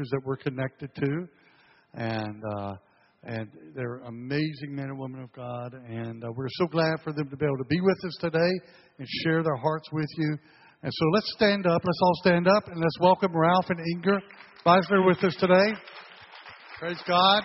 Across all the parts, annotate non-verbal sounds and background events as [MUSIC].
churches that we're connected to, and uh, and they're amazing men and women of God, and uh, we're so glad for them to be able to be with us today and share their hearts with you. And so let's stand up. Let's all stand up and let's welcome Ralph and Inger Beisler with us today. Praise God.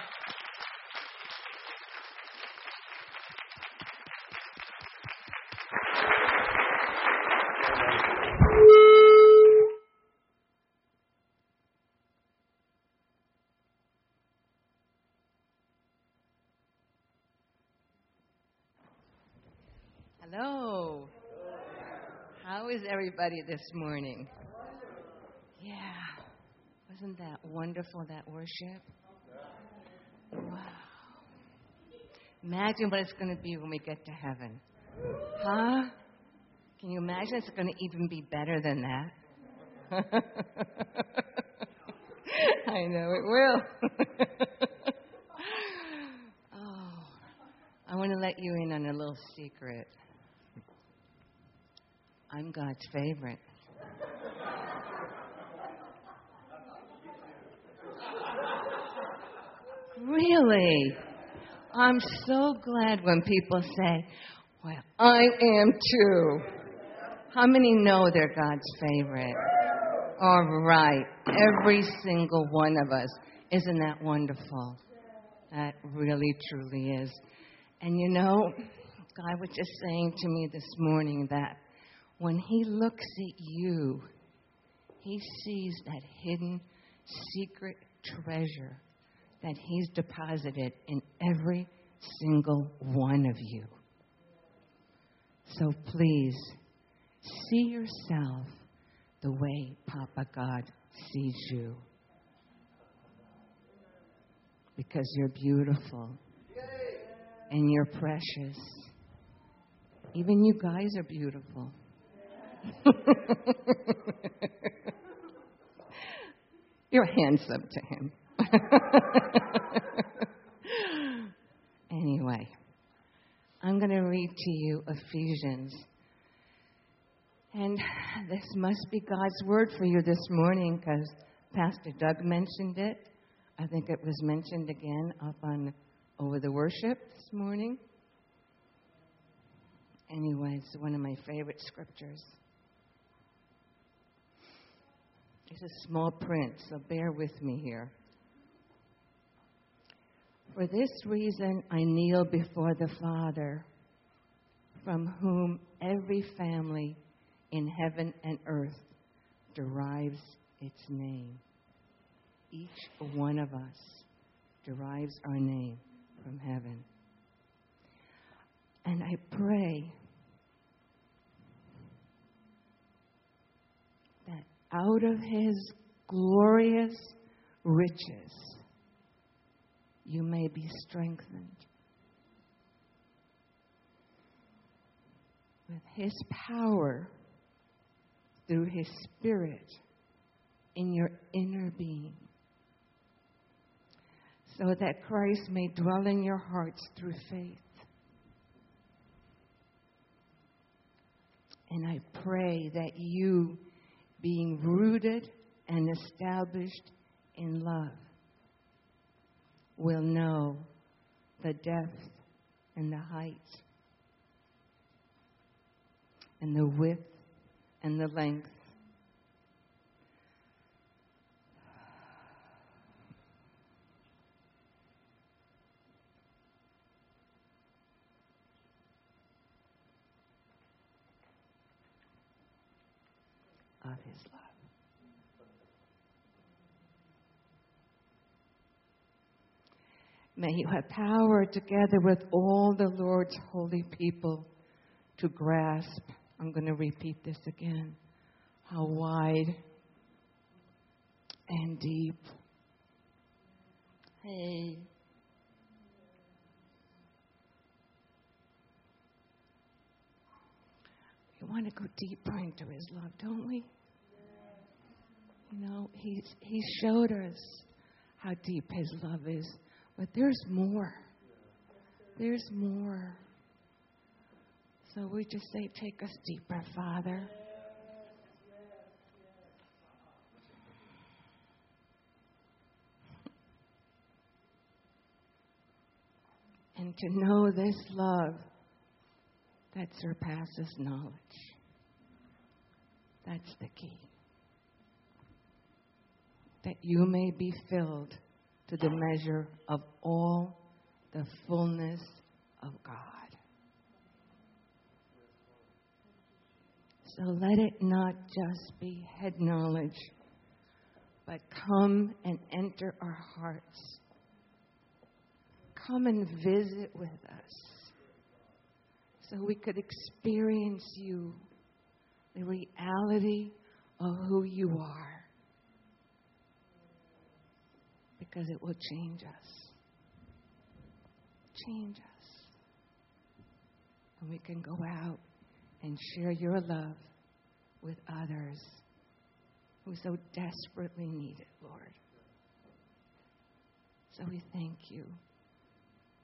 Hello. How is everybody this morning? Yeah. Wasn't that wonderful, that worship? Wow. Imagine what it's going to be when we get to heaven. Huh? Can you imagine it's going to even be better than that? [LAUGHS] I know it will. [LAUGHS] oh, I want to let you in on a little secret. I'm God's favorite. Really? I'm so glad when people say, Well, I am too. How many know they're God's favorite? All right. Every single one of us. Isn't that wonderful? That really, truly is. And you know, God was just saying to me this morning that when He looks at you, He sees that hidden, secret treasure that He's deposited in every single one of you. So please, see yourself the way Papa God sees you. Because you're beautiful and you're precious. Even you guys are beautiful. [LAUGHS] you're handsome to him. [LAUGHS] anyway, I'm going to read to you Ephesians. And this must be God's word for you this morning because Pastor Doug mentioned it. I think it was mentioned again up on over the worship this morning. Anyway, it's one of my favorite scriptures. It's a small print, so bear with me here. For this reason I kneel before the Father, from whom every family in heaven and earth derives its name. Each one of us derives our name from heaven. And I pray that out of his glorious riches, you may be strengthened with His power through His Spirit in your inner being, so that Christ may dwell in your hearts through faith. And I pray that you, being rooted and established in love, will know the depth and the height and the width and the length. Of his love. May you have power together with all the Lord's holy people to grasp. I'm going to repeat this again. How wide and deep. Hey. We want to go deeper into his love, don't we? You know, he's, he showed us how deep his love is. But there's more. There's more. So we just say, take us deeper, Father. And to know this love that surpasses knowledge. That's the key. That you may be filled to the measure of all the fullness of God. So let it not just be head knowledge, but come and enter our hearts. Come and visit with us so we could experience you, the reality of who you are. Because it will change us. Change us. And we can go out and share your love with others who so desperately need it, Lord. So we thank you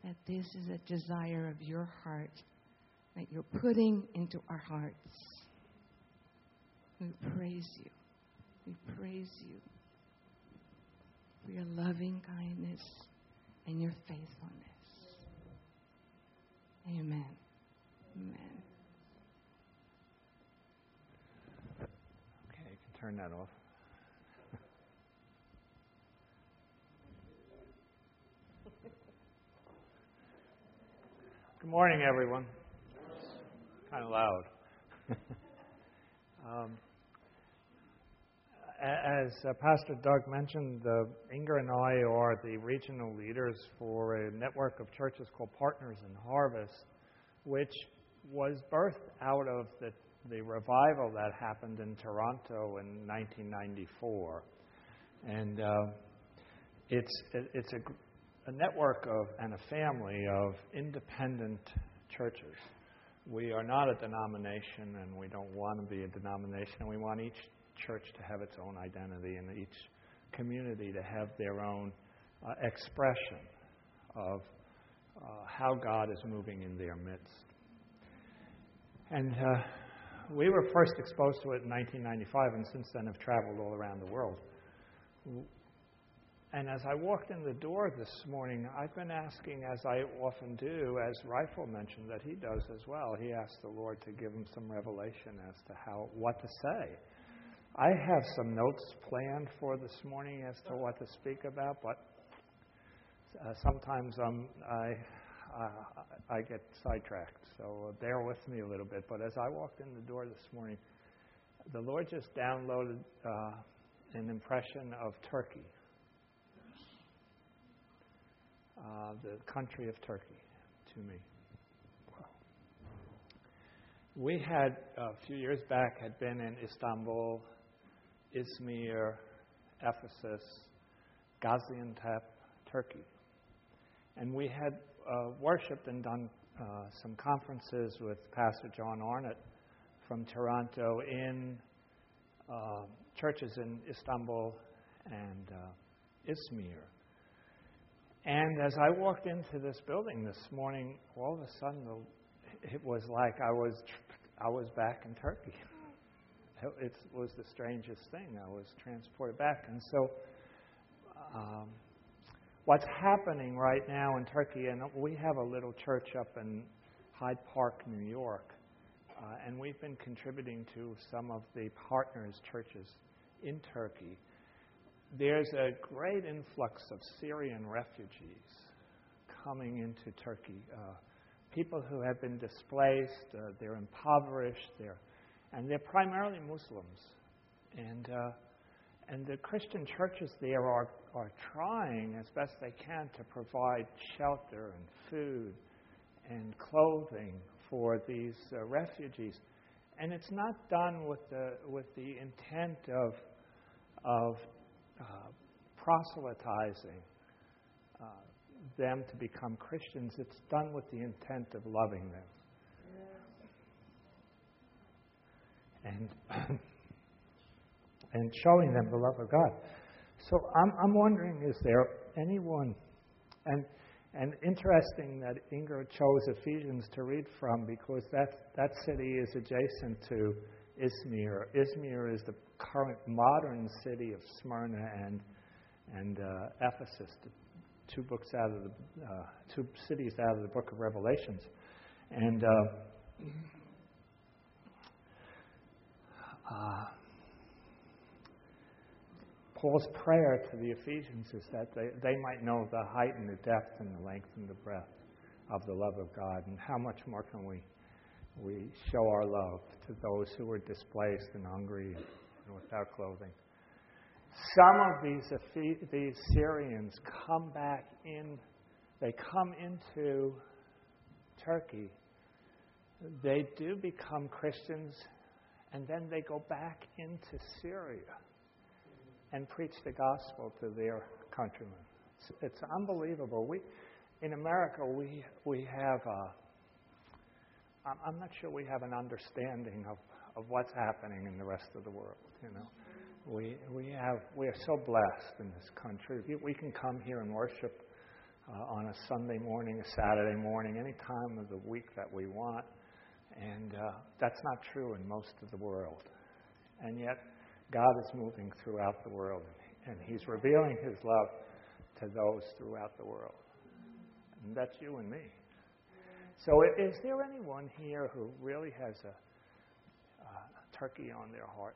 that this is a desire of your heart that you're putting into our hearts. We praise you. We praise you for your loving kindness and your faithfulness. Amen. Amen. Okay, you can turn that off. Good morning, everyone kind of loud. [LAUGHS] um, as uh, Pastor Doug mentioned, uh, Inger and I are the regional leaders for a network of churches called Partners in Harvest, which was birthed out of the, the revival that happened in Toronto in 1994. And uh, it's, it's a, a network of, and a family of independent churches we are not a denomination and we don't want to be a denomination. We want each church to have its own identity and each community to have their own uh, expression of uh, how God is moving in their midst. And uh, we were first exposed to it in 1995 and since then have traveled all around the world. And as I walked in the door this morning, I've been asking, as I often do, as Rifle mentioned that he does as well. He asked the Lord to give him some revelation as to how what to say. I have some notes planned for this morning as to what to speak about, but uh, sometimes um, I uh, I get sidetracked. So bear with me a little bit. But as I walked in the door this morning, the Lord just downloaded uh, an impression of Turkey uh, the country of Turkey to me. We had a few years back had been in Istanbul, Izmir, Ephesus, Gaziantep, Turkey, and we had uh, worshipped and done uh, some conferences with Pastor John Arnott from Toronto in uh, churches in Istanbul and uh, Izmir. And as I walked into this building this morning, all of a sudden it was like I was I was back in Turkey. [LAUGHS] It was the strangest thing. I was transported back, and so um, what's happening right now in Turkey, and we have a little church up in Hyde Park, New York, uh, and we've been contributing to some of the partners' churches in Turkey there's a great influx of Syrian refugees coming into Turkey. Uh, people who have been displaced, uh, they're impoverished, they're, and they're primarily Muslims. And, uh, and the Christian churches there are, are trying as best they can to provide shelter and food and clothing for these uh, refugees. And it's not done with the, with the intent of, of uh, proselytizing uh, them to become Christians. It's done with the intent of loving them. And, [CLEARS THROAT] and showing them the love of God. So I'm, I'm wondering is there anyone, and, and interesting that Inger chose Ephesians to read from because that, that city is adjacent to Izmir. Izmir is the current modern city of Smyrna and, and uh, Ephesus, two books out of the uh, two cities out of the book of Revelations, and uh, uh, Paul's prayer to the Ephesians is that they, they might know the height and the depth and the length and the breadth of the love of God, and how much more can we we show our love to those who are displaced and hungry and without clothing. Some of these, these Syrians come back in, they come into Turkey. They do become Christians, and then they go back into Syria and preach the gospel to their countrymen. It's, it's unbelievable. We, in America, we, we have, a, I'm not sure we have an understanding of, of what's happening in the rest of the world, you know. We, we, have, we are so blessed in this country. We can come here and worship uh, on a Sunday morning, a Saturday morning, any time of the week that we want. And uh, that's not true in most of the world. And yet, God is moving throughout the world, and He's revealing His love to those throughout the world. And that's you and me. So, is there anyone here who really has a, a turkey on their heart?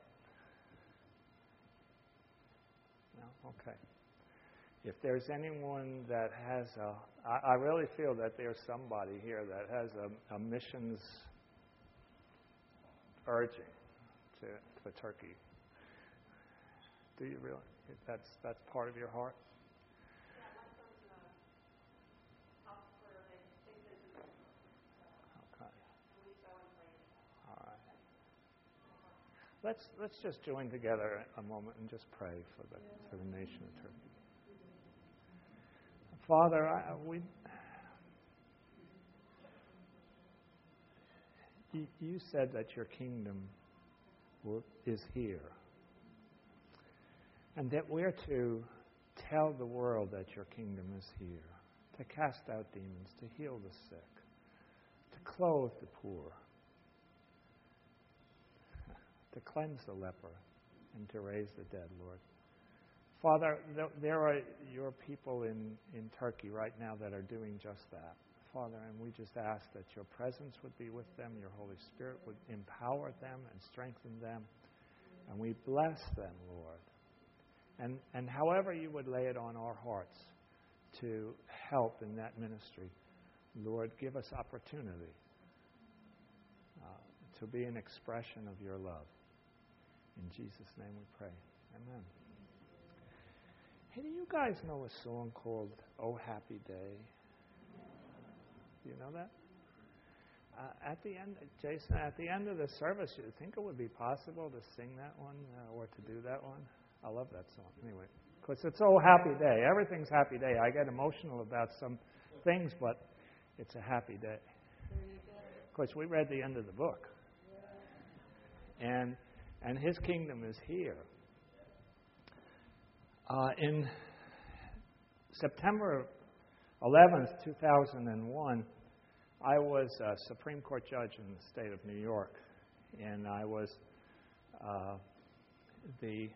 No? Okay. If there's anyone that has a, I, I really feel that there's somebody here that has a, a missions urging to, to Turkey. Do you really? That's that's part of your heart. Okay. All right. Let's let's just join together a moment and just pray for the for the nation of Turkey. Father, I, we you said that your kingdom is here and that we're to tell the world that your kingdom is here, to cast out demons, to heal the sick, to clothe the poor, to cleanse the leper, and to raise the dead, Lord. Father, there are your people in, in Turkey right now that are doing just that. Father, and we just ask that your presence would be with them, your Holy Spirit would empower them and strengthen them. And we bless them, Lord. And, and however you would lay it on our hearts to help in that ministry, Lord, give us opportunity uh, to be an expression of your love. In Jesus' name we pray. Amen. Hey, do you guys know a song called Oh Happy Day? Do you know that? Uh, at the end, Jason, at the end of the service, you think it would be possible to sing that one uh, or to do that one? I love that song. Anyway, because it's all happy day. Everything's happy day. I get emotional about some things, but it's a happy day. Of course, we read the end of the book, and and His kingdom is here. Uh, in September 11th, 2001, I was a Supreme Court judge in the state of New York, and I was uh, the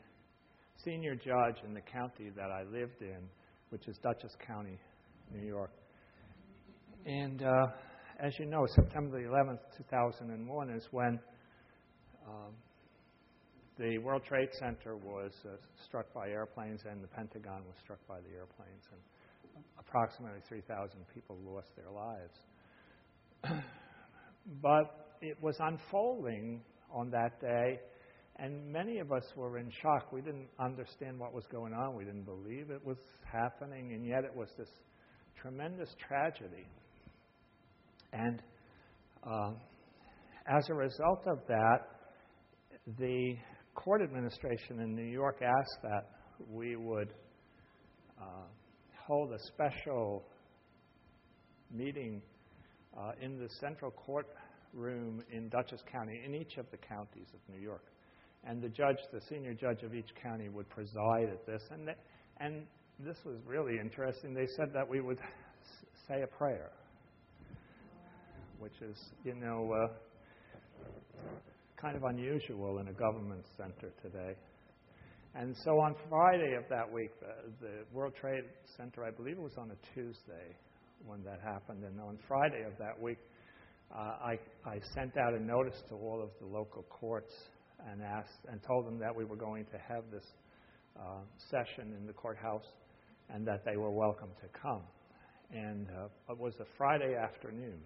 senior judge in the county that I lived in, which is Dutchess County, New York. And uh, as you know, September the 11th, 2001 is when um, the World Trade Center was uh, struck by airplanes and the Pentagon was struck by the airplanes, and approximately 3,000 people lost their lives. [CLEARS THROAT] but it was unfolding on that day and many of us were in shock. We didn't understand what was going on. We didn't believe it was happening, and yet it was this tremendous tragedy. And uh, as a result of that, the court administration in New York asked that we would uh, hold a special meeting uh, in the central court room in Dutchess County, in each of the counties of New York and the judge, the senior judge of each county, would preside at this. And, they, and this was really interesting. They said that we would say a prayer, which is, you know, uh, kind of unusual in a government center today. And so on Friday of that week, the, the World Trade Center, I believe it was on a Tuesday when that happened, and on Friday of that week, uh, I, I sent out a notice to all of the local courts and asked and told them that we were going to have this uh, session in the courthouse and that they were welcome to come. And uh, it was a Friday afternoon.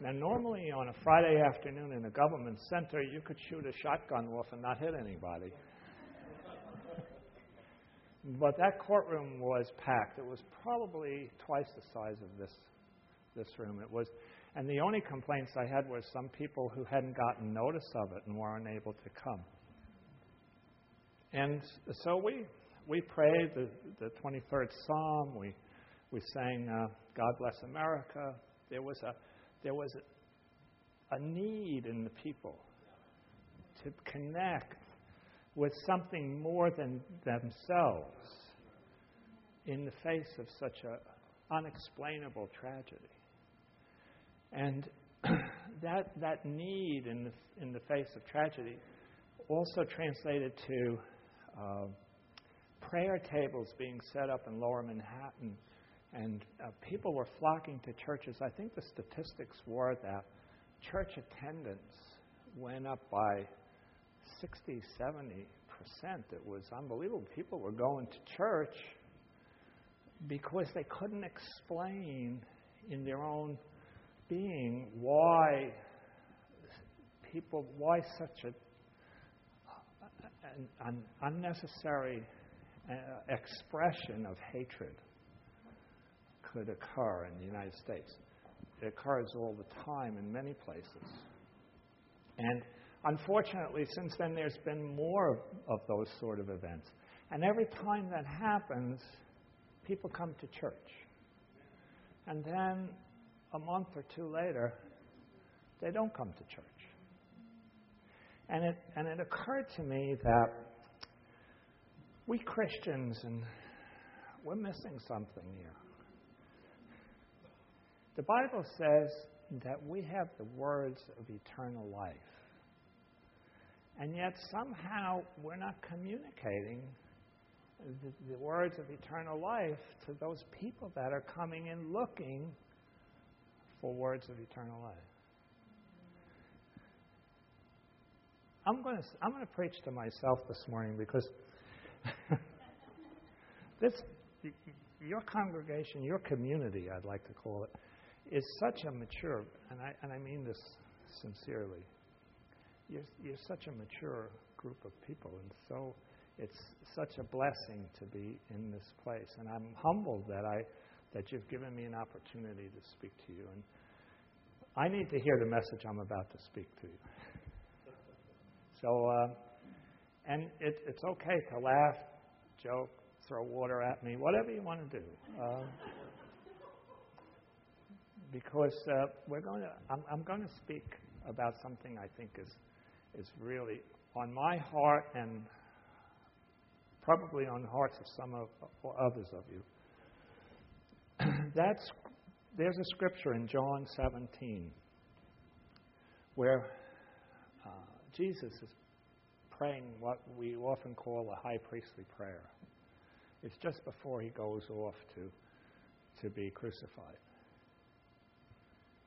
Now, normally on a Friday afternoon in a government center, you could shoot a shotgun off and not hit anybody. But that courtroom was packed. It was probably twice the size of this this room. It was, and the only complaints I had were some people who hadn't gotten notice of it and weren't able to come. And so we we prayed the, the 23rd Psalm. We we sang uh, "God Bless America." There was a there was a, a need in the people to connect with something more than themselves in the face of such an unexplainable tragedy. And [CLEARS THROAT] that, that need in the, in the face of tragedy also translated to uh, prayer tables being set up in lower Manhattan and uh, people were flocking to churches. I think the statistics were that church attendance went up by 60, 70 percent. It was unbelievable. People were going to church because they couldn't explain in their own being why people, why such a, an, an unnecessary uh, expression of hatred could occur in the United States. It occurs all the time in many places. And unfortunately, since then, there's been more of those sort of events. And every time that happens, people come to church. And then a month or two later, they don't come to church. And it, and it occurred to me that we Christians, and we're missing something here. The Bible says that we have the words of eternal life. And yet somehow we're not communicating the, the, words of eternal life to those people that are coming in looking for words of eternal life. I'm going to, I'm going to preach to myself this morning because [LAUGHS] this, your congregation, your community, I'd like to call it, is such a mature, and I, and I mean this sincerely, you're, you're such a mature group of people, and so it's such a blessing to be in this place. And I'm humbled that, I, that you've given me an opportunity to speak to you. And I need to hear the message I'm about to speak to you. So, uh, and it, it's okay to laugh, joke, throw water at me, whatever you want to do. Uh, because uh, we're going to, I'm, I'm, going to speak about something I think is, is really on my heart and probably on the hearts of some of others of you. [CLEARS THROAT] That's, there's a scripture in John 17 where uh, Jesus is praying what we often call a high priestly prayer. It's just before he goes off to, to be crucified.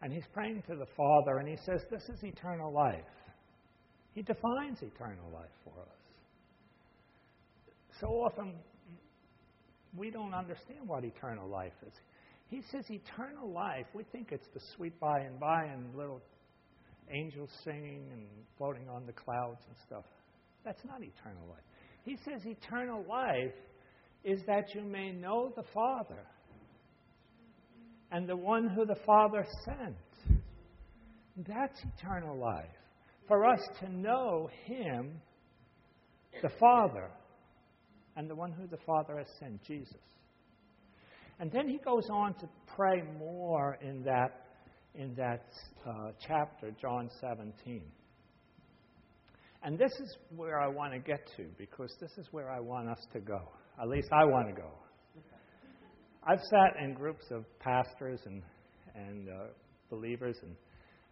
And he's praying to the Father, and he says, This is eternal life. He defines eternal life for us. So often, we don't understand what eternal life is. He says eternal life, we think it's the sweet by and by and little angels singing and floating on the clouds and stuff. That's not eternal life. He says eternal life is that you may know the Father and the one who the Father sent. That's eternal life. For us to know Him, the Father, and the one who the Father has sent, Jesus. And then he goes on to pray more in that, in that uh, chapter, John 17. And this is where I want to get to because this is where I want us to go. At least I want to go. I've sat in groups of pastors and, and uh, believers, and,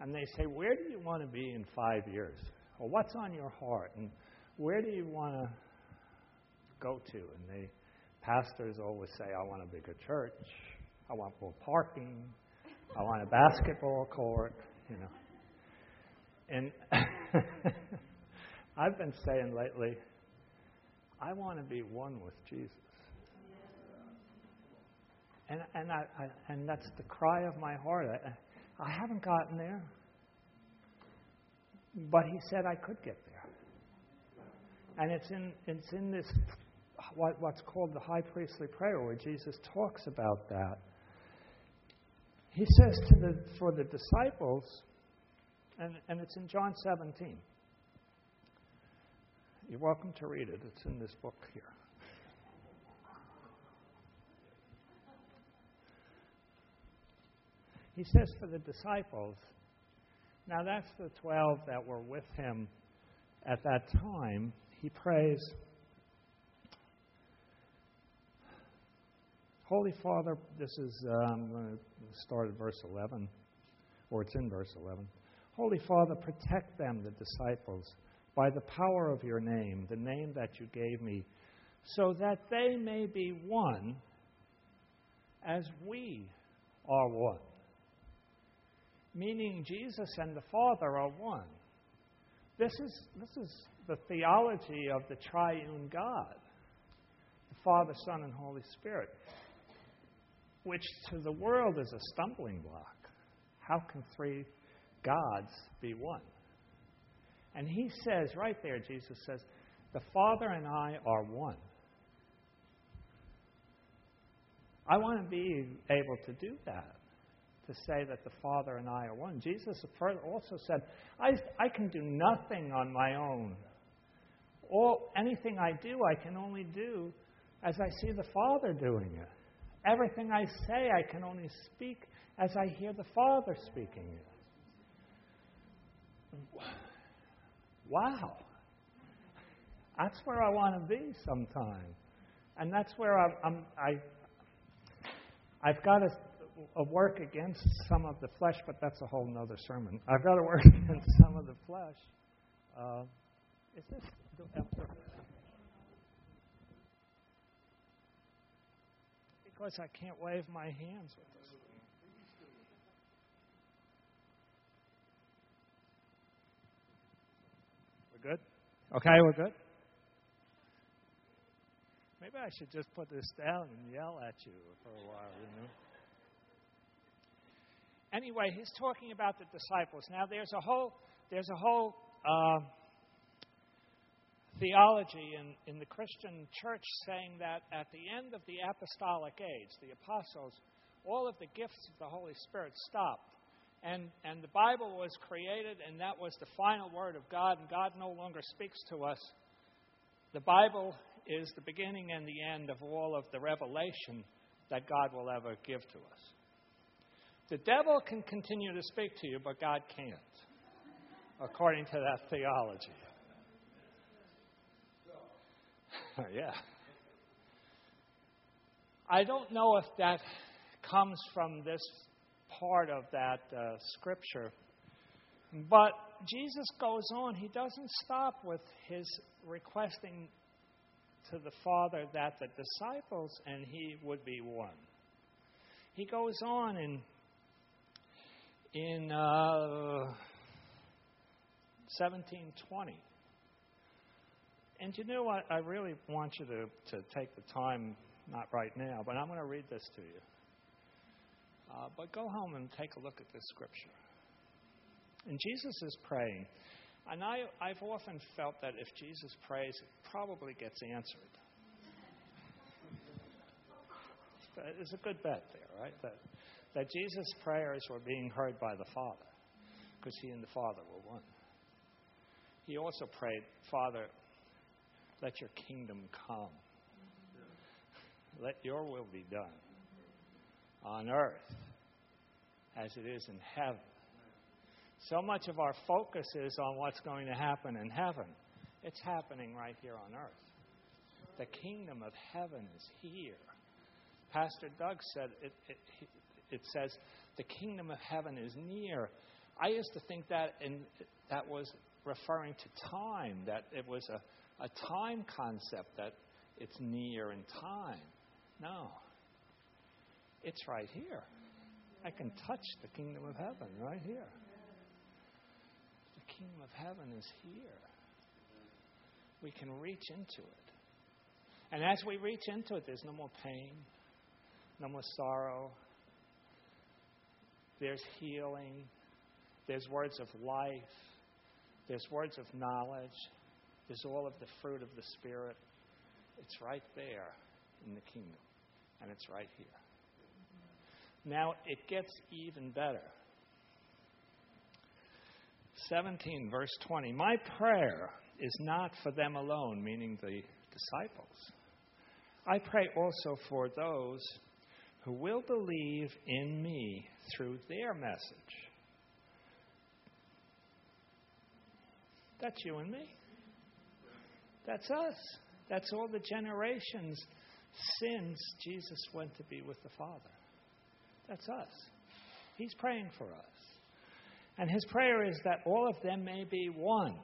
and they say, Where do you want to be in five years? Or what's on your heart? And where do you want to go to. And they pastors always say, I want a bigger church, I want more parking, I want a basketball court, you know. And [LAUGHS] I've been saying lately, I want to be one with Jesus. And, and, I, I, and that's the cry of my heart. I, I haven't gotten there. But he said I could get there. And it's in, it's in this, what, what's called the high priestly prayer, where Jesus talks about that. He says to the, for the disciples, and, and it's in John 17. You're welcome to read it, it's in this book here. He says for the disciples, now that's the 12 that were with him at that time. He prays, Holy Father, this is, uh, I'm going to start at verse 11, or it's in verse 11. Holy Father, protect them, the disciples, by the power of your name, the name that you gave me, so that they may be one as we are one meaning Jesus and the Father are one. This is, this is the theology of the triune God the Father, Son, and Holy Spirit, which to the world is a stumbling block. How can three gods be one? And he says, right there, Jesus says, the Father and I are one. I want to be able to do that to say that the Father and I are one. Jesus also said, I, I can do nothing on my own. All, anything I do, I can only do as I see the Father doing it. Everything I say, I can only speak as I hear the Father speaking it. Wow. That's where I want to be sometime. And that's where I'm, I'm I, I've got to a work against some of the flesh, but that's a whole other sermon. I've got to work [LAUGHS] against some of the flesh. Uh, is this because I can't wave my hands with this? We're good. Okay, we're good. Maybe I should just put this down and yell at you for a while, you know anyway, he's talking about the disciples. Now, there's a whole there's a whole uh, theology in, in the Christian church saying that at the end of the apostolic age, the apostles, all of the gifts of the Holy Spirit stopped. And, and the Bible was created, and that was the final word of God, and God no longer speaks to us. The Bible is the beginning and the end of all of the revelation that God will ever give to us. The devil can continue to speak to you, but God can't, according to that theology. [LAUGHS] yeah. I don't know if that comes from this part of that uh, scripture, but Jesus goes on. He doesn't stop with his requesting to the Father that the disciples and he would be one. He goes on in in uh, 1720. And you know what? I really want you to, to take the time, not right now, but I'm going to read this to you. Uh, but go home and take a look at this scripture. And Jesus is praying. And I, I've often felt that if Jesus prays, it probably gets answered. It's a good bet there, right? That that Jesus' prayers were being heard by the Father because he and the Father were one. He also prayed, Father, let your kingdom come. Let your will be done on earth as it is in heaven. So much of our focus is on what's going to happen in heaven. It's happening right here on earth. The kingdom of heaven is here. Pastor Doug said it, it, it says, the kingdom of heaven is near. I used to think that in, that was referring to time, that it was a, a time concept, that it's near in time. No. It's right here. I can touch the kingdom of heaven right here. The kingdom of heaven is here. We can reach into it. And as we reach into it, there's no more pain, no more sorrow. There's healing. There's words of life. There's words of knowledge. There's all of the fruit of the Spirit. It's right there in the kingdom, and it's right here. Now it gets even better. 17, verse 20. My prayer is not for them alone, meaning the disciples. I pray also for those who will believe in me through their message. That's you and me. That's us. That's all the generations since Jesus went to be with the Father. That's us. He's praying for us. And his prayer is that all of them may be one.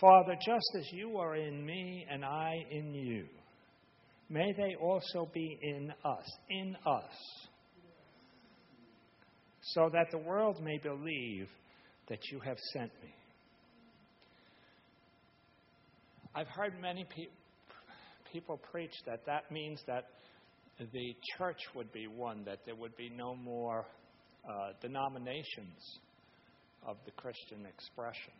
Father, just as you are in me and I in you, may they also be in us, in us, so that the world may believe that you have sent me. I've heard many pe- people preach that that means that the church would be one, that there would be no more uh, denominations of the Christian expression.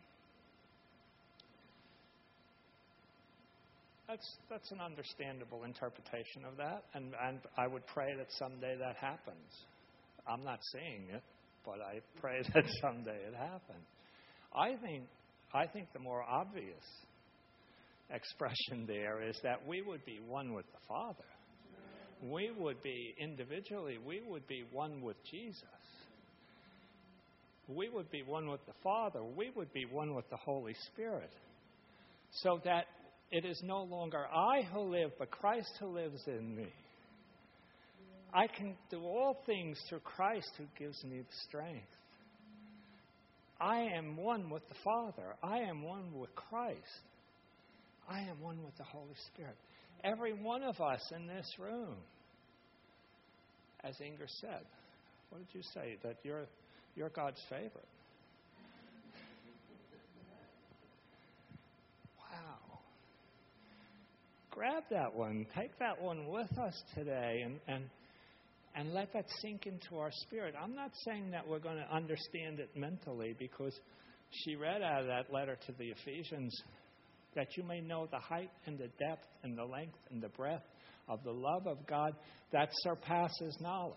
That's, that's an understandable interpretation of that, and, and I would pray that someday that happens. I'm not saying it, but I pray [LAUGHS] that someday it happens. I think, I think the more obvious expression there is that we would be one with the Father we would be individually, we would be one with Jesus. We would be one with the Father. We would be one with the Holy Spirit. So that it is no longer I who live, but Christ who lives in me. I can do all things through Christ who gives me the strength. I am one with the Father. I am one with Christ. I am one with the Holy Spirit. Every one of us in this room, as Inger said, what did you say? That you're, you're God's favorite. Wow. Grab that one. Take that one with us today and, and, and let that sink into our spirit. I'm not saying that we're going to understand it mentally because she read out of that letter to the Ephesians that you may know the height and the depth and the length and the breadth of the love of God that surpasses knowledge.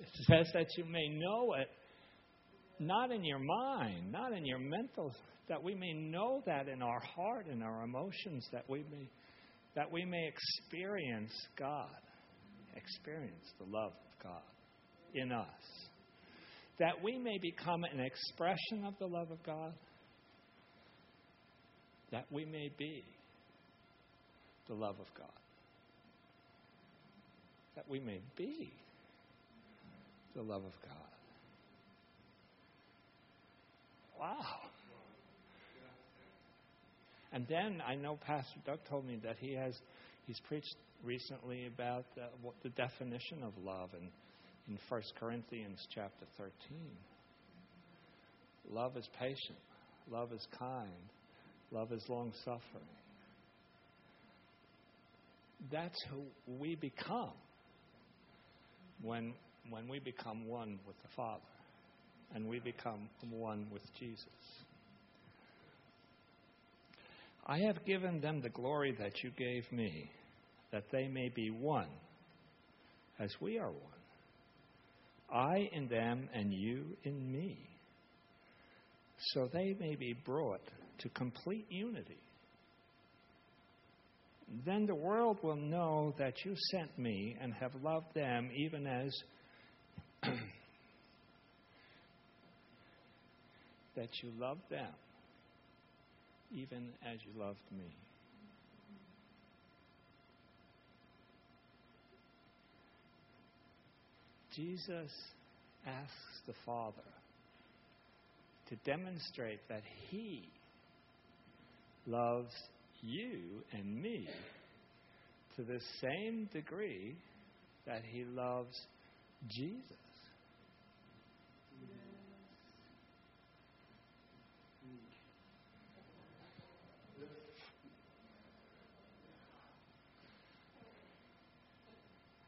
It says that you may know it, not in your mind, not in your mental, that we may know that in our heart and our emotions, that we may, that we may experience God, experience the love of God in us. That we may become an expression of the love of God, that we may be the love of God, that we may be the love of God. Wow. And then I know Pastor Doug told me that he has he's preached recently about what the definition of love and in 1 Corinthians chapter 13. Love is patient, love is kind, love is long suffering. That's who we become when, when we become one with the Father and we become one with Jesus. I have given them the glory that you gave me, that they may be one as we are one. I in them and you in me, so they may be brought to complete unity. Then the world will know that you sent me and have loved them even as [CLEARS THROAT] that you love them even as you loved me. Jesus asks the Father to demonstrate that He loves you and me to the same degree that he loves Jesus.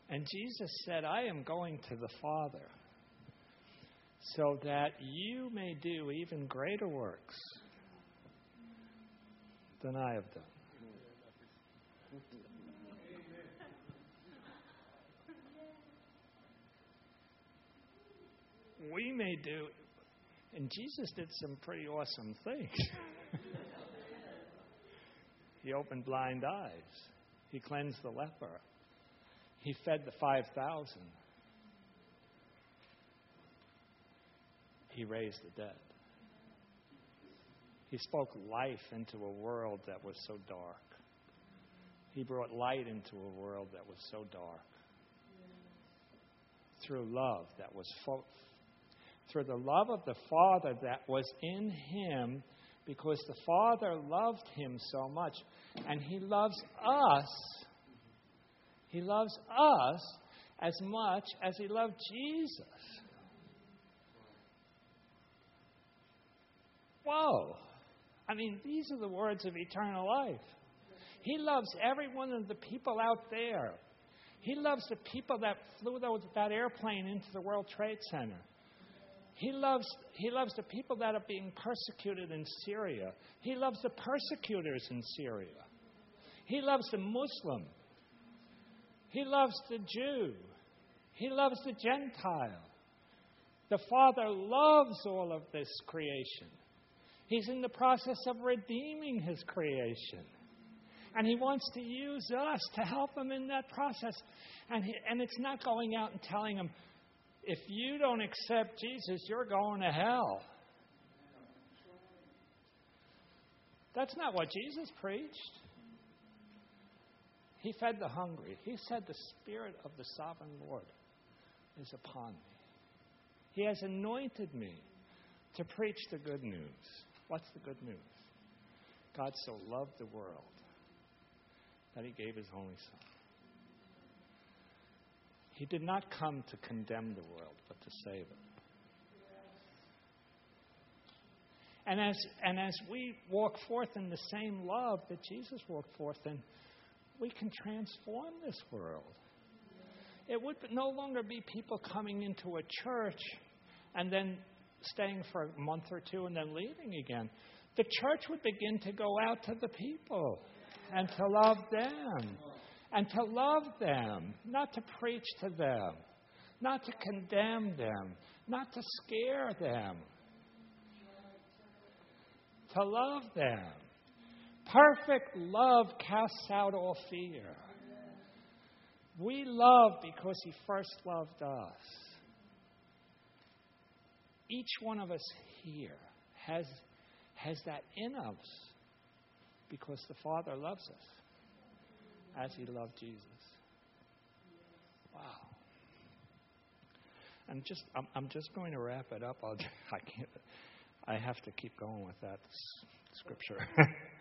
And Jesus said, I am going to the Father so that you may do even greater works than I have done. We may do, and Jesus did some pretty awesome things. [LAUGHS] he opened blind eyes, he cleansed the leper, he fed the 5,000. He raised the dead. He spoke life into a world that was so dark. He brought light into a world that was so dark. Through love that was fo- through the love of the Father that was in him because the Father loved him so much and he loves us he loves us as much as he loved Jesus. Whoa. I mean, these are the words of eternal life. He loves every one of the people out there. He loves the people that flew that airplane into the World Trade Center. He loves, he loves the people that are being persecuted in Syria. He loves the persecutors in Syria. He loves the Muslim. He loves the Jew. He loves the Gentile. The Father loves all of this creation. He's in the process of redeeming His creation. And He wants to use us to help Him in that process. And, he, and it's not going out and telling Him, if you don't accept Jesus, you're going to hell. That's not what Jesus preached. He fed the hungry. He said, The Spirit of the sovereign Lord is upon me. He has anointed me to preach the good news. What's the good news? God so loved the world that he gave his only Son. He did not come to condemn the world, but to save it. And as, and as we walk forth in the same love that Jesus walked forth in, we can transform this world. It would no longer be people coming into a church and then staying for a month or two and then leaving again. The church would begin to go out to the people and to love them and to love them, not to preach to them, not to condemn them, not to scare them, to love them. Perfect love casts out all fear. We love because He first loved us. Each one of us here has, has that in us because the Father loves us as He loved Jesus. Wow. I'm just, I'm, I'm just going to wrap it up. I'll, [LAUGHS] I can't, I have to keep going with that scripture. [LAUGHS]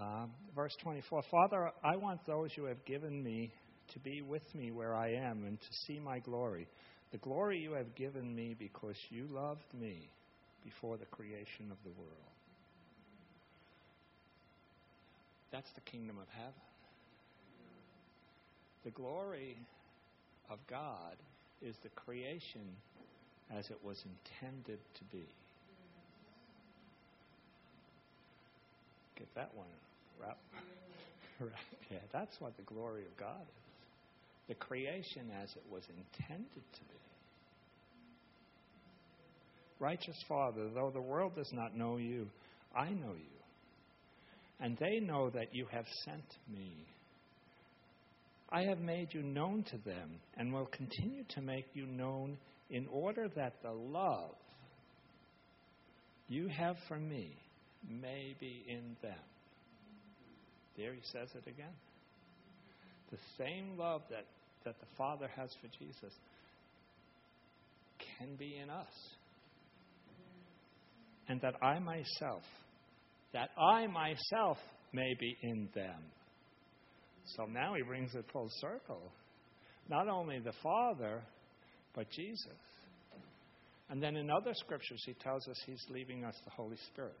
Um, verse 24 Father, I want those you have given me to be with me where I am and to see my glory. The glory you have given me because you loved me before the creation of the world. That's the kingdom of heaven. The glory of God is the creation as it was intended to be. Get that one [LAUGHS] right. yeah, that's what the glory of God is. The creation as it was intended to be. Righteous Father, though the world does not know you, I know you. And they know that you have sent me. I have made you known to them and will continue to make you known in order that the love you have for me may be in them. There he says it again. The same love that, that the Father has for Jesus can be in us. And that I myself that I myself may be in them. So now he brings it full circle. Not only the Father, but Jesus. And then in other scriptures, he tells us he's leaving us the Holy Spirit,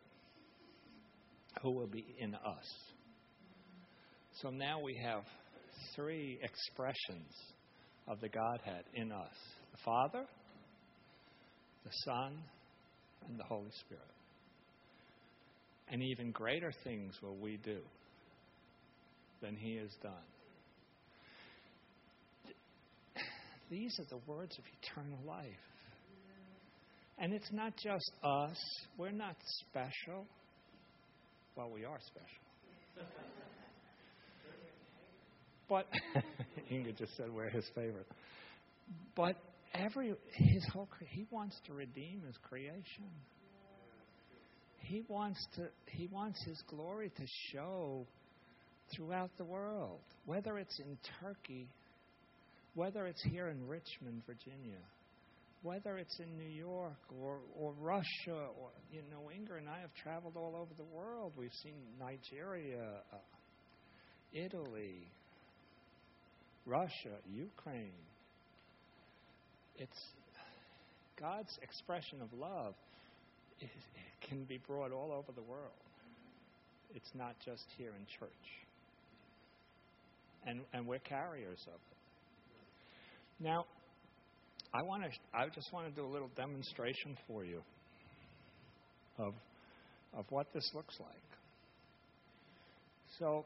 who will be in us. So now we have three expressions of the Godhead in us the Father, the Son, and the Holy Spirit. And even greater things will we do than He has done. These are the words of eternal life. And it's not just us, we're not special. Well, we are special. But [LAUGHS] Inga just said we're his favorite. But every his whole he wants to redeem his creation. He wants to he wants his glory to show throughout the world, whether it's in Turkey, whether it's here in Richmond, Virginia, whether it's in New York or, or Russia, or you know, Inga and I have traveled all over the world. We've seen Nigeria, uh, Italy, Russia, Ukraine. It's God's expression of love it, it can be brought all over the world. It's not just here in church. And, and we're carriers of it. Now, I want to. I just want to do a little demonstration for you of of what this looks like. So,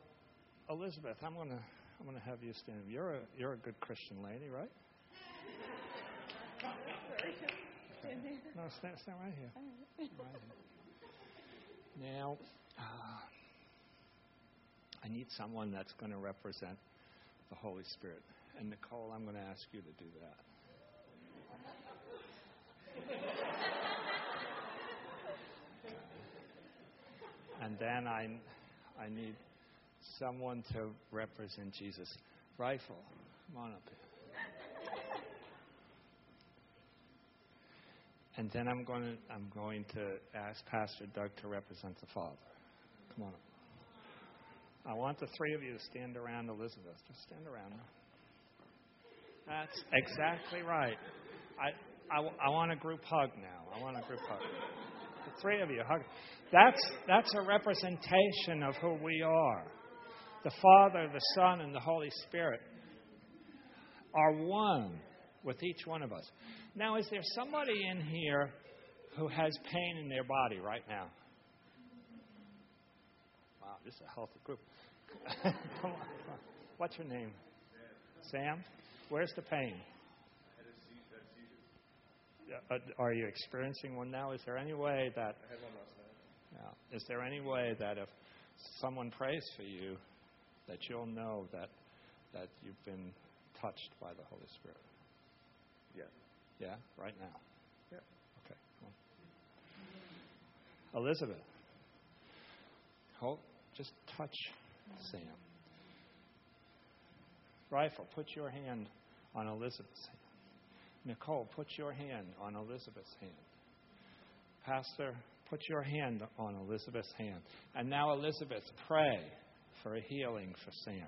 Elizabeth, I'm to I'm to have you stand. You're a you're a good Christian lady, right? No, stand, stand right here. Right here. Now, uh, I need someone that's going to represent the Holy Spirit. And Nicole, I'm going to ask you to do that. [LAUGHS] And then I, I need someone to represent Jesus. Rifle, come on up. And then I'm going to I'm going to ask Pastor Doug to represent the Father. Come on up. I want the three of you to stand around Elizabeth. Just stand around. That's exactly right. I, I, I want a group hug now. I want a group hug. The three of you hug. That's, that's a representation of who we are. The Father, the Son, and the Holy Spirit are one with each one of us. Now, is there somebody in here who has pain in their body right now? Wow, this is a healthy group. [LAUGHS] come on, come on. What's your name? Sam? Where's the pain? Uh, are you experiencing one now? Is there any way that? I had one last night. Yeah. Is there any way that if someone prays for you, that you'll know that that you've been touched by the Holy Spirit? Yeah. Yeah, right now. Yeah. Okay. Cool. Elizabeth, hold. Just touch Sam. Rifle, put your hand on Elizabeth's hand. Nicole, put your hand on Elizabeth's hand. Pastor, put your hand on Elizabeth's hand. And now, Elizabeth, pray for a healing for Sam.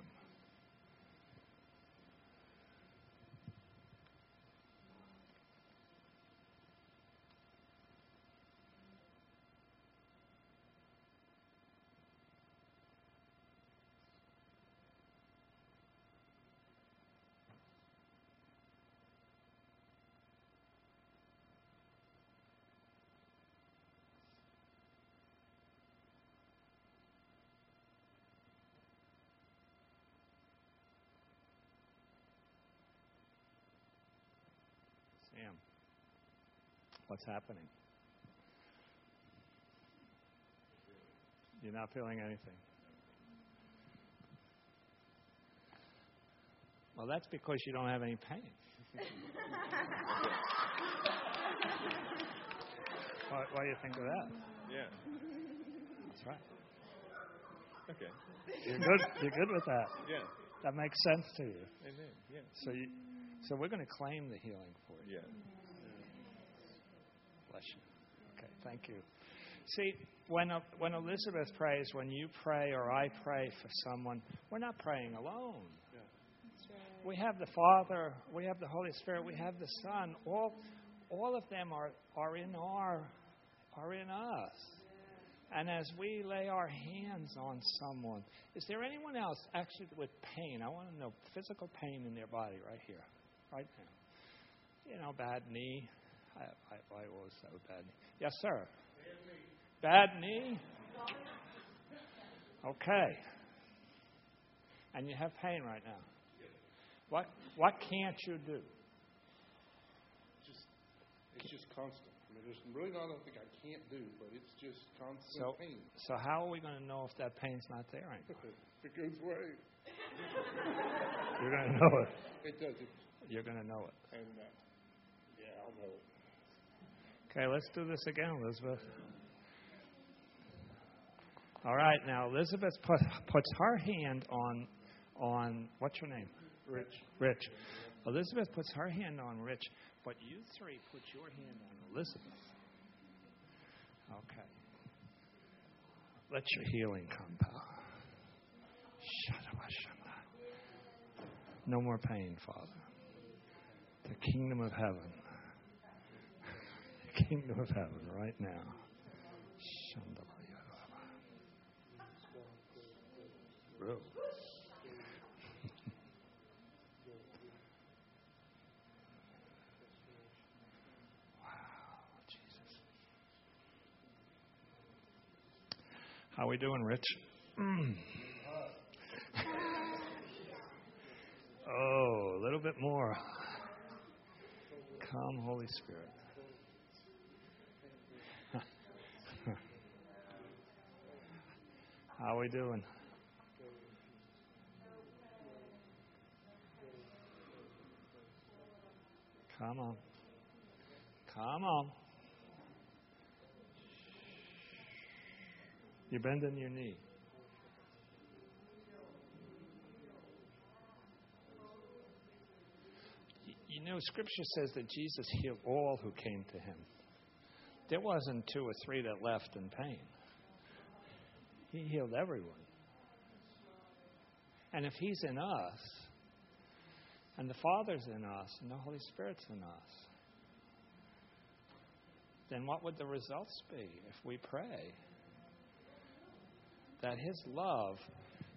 What's happening? You're not feeling anything. Well, that's because you don't have any pain. [LAUGHS] what, what do you think of that? Yeah. That's right. Okay. You're good. You're good with that. Yeah. That makes sense to you. Amen. Yeah. So, you, so we're going to claim the healing for you. Yeah. Bless you. Okay, thank you. See, when, when Elizabeth prays, when you pray or I pray for someone, we're not praying alone. We have the Father, we have the Holy Spirit, we have the Son. All, all of them are, are in our are in us. And as we lay our hands on someone, is there anyone else actually with pain? I want to know physical pain in their body right here, right now. You know, bad knee. I, I, I always have a bad knee. Yes, sir. Bad knee. Okay. And you have pain right now. What what can't you do? Just it's just constant. I mean, there's really not nothing I can't do, but it's just constant So pain. so how are we going to know if that pain's not there anymore? [LAUGHS] It goes away, You're going to know it. it does. It, You're going to know it. and uh, yeah, I'll know it. Okay, let's do this again, Elizabeth. All right, now Elizabeth put, puts her hand on on what's your name? Rich. Rich. Elizabeth puts her hand on Rich, but you three put your hand on Elizabeth. Okay. Let your healing come, pal. No more pain, Father. The kingdom of heaven. Kingdom of heaven right now. [LAUGHS] How we doing, Rich? Mm. [LAUGHS] oh, a little bit more. Come, Holy Spirit. How are we doing? Come on. Come on. You're bending your knee. You know, Scripture says that Jesus healed all who came to him. There wasn't two or three that left in pain. He healed everyone. And if He's in us, and the Father's in us, and the Holy Spirit's in us, then what would the results be if we pray? That His love,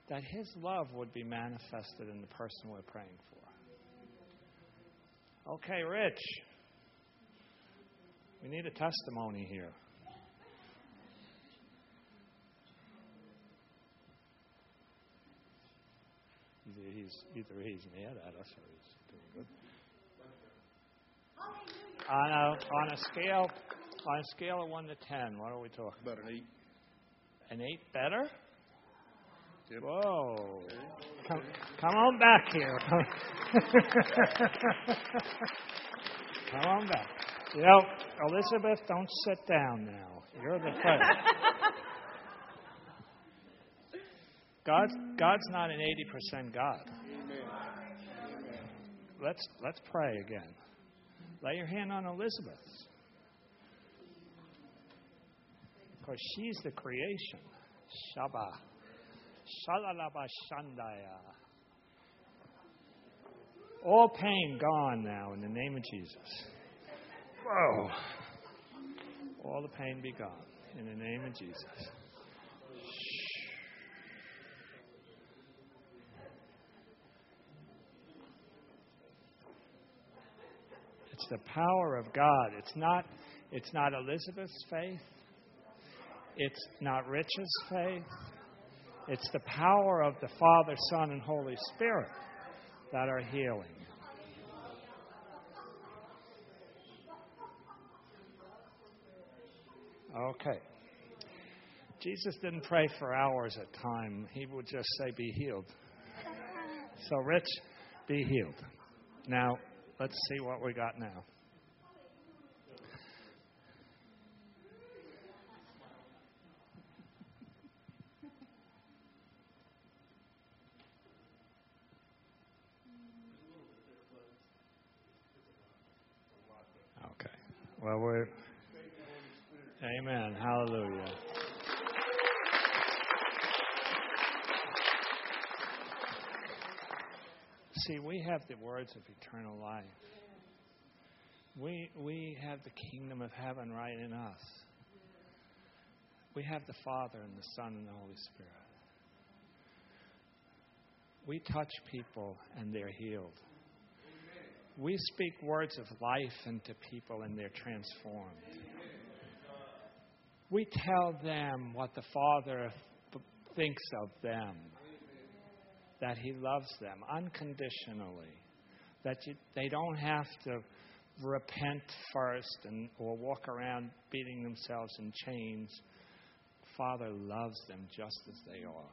that His love would be manifested in the person we're praying for. Okay, Rich. We need a testimony here. He's either he's mad at us or he's doing good. On a on a scale on a scale of one to ten, what are we talking? About an eight. An eight better? Yep. Whoa! Come, come on back here. [LAUGHS] come on back. You know, Elizabeth, don't sit down now. You're the first. God's God's not an eighty percent God. Let's let's pray again. Lay your hand on Elizabeth. Because she's the creation. Shaba. Shalalaba Shandaya. All pain gone now in the name of Jesus. Whoa. All the pain be gone in the name of Jesus. The power of God. It's not it's not Elizabeth's faith. It's not Rich's faith. It's the power of the Father, Son, and Holy Spirit that are healing. Okay. Jesus didn't pray for hours at time. He would just say, Be healed. So, Rich, be healed. Now, let's see what we got now. Okay. Well, we're. Amen. Hallelujah. See, we have the words of eternal life. We, we have the kingdom of heaven right in us. We have the Father and the Son and the Holy Spirit. We touch people and they're healed. We speak words of life into people and they're transformed. We tell them what the Father thinks of them that He loves them unconditionally, that you, they don't have to repent first and, or walk around beating themselves in chains. Father loves them just as they are.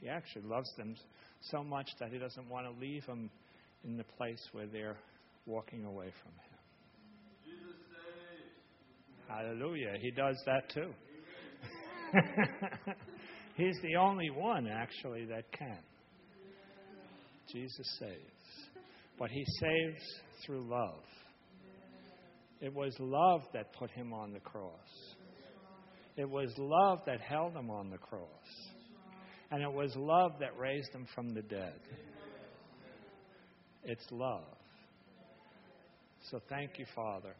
He actually loves them so much that He doesn't want to leave them in the place where they're walking away from Him. Hallelujah. He does that too. [LAUGHS] He's the only one, actually, that can. Jesus saves. But He saves through love. It was love that put Him on the cross, it was love that held Him on the cross. And it was love that raised Him from the dead. It's love. So thank you, Father.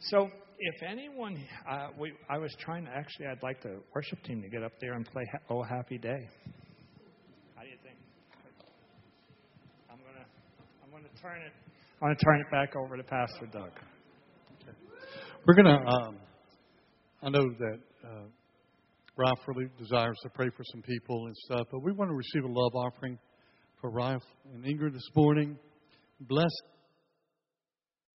So, if anyone, uh, we, I was trying to actually, I'd like the worship team to get up there and play "Oh Happy Day." How do you think? I'm gonna, I'm gonna turn it, I'm gonna turn it back over to Pastor Doug. We're going to, um, I know that uh, Ralph really desires to pray for some people and stuff, but we want to receive a love offering for Ralph and Ingrid this morning. Bless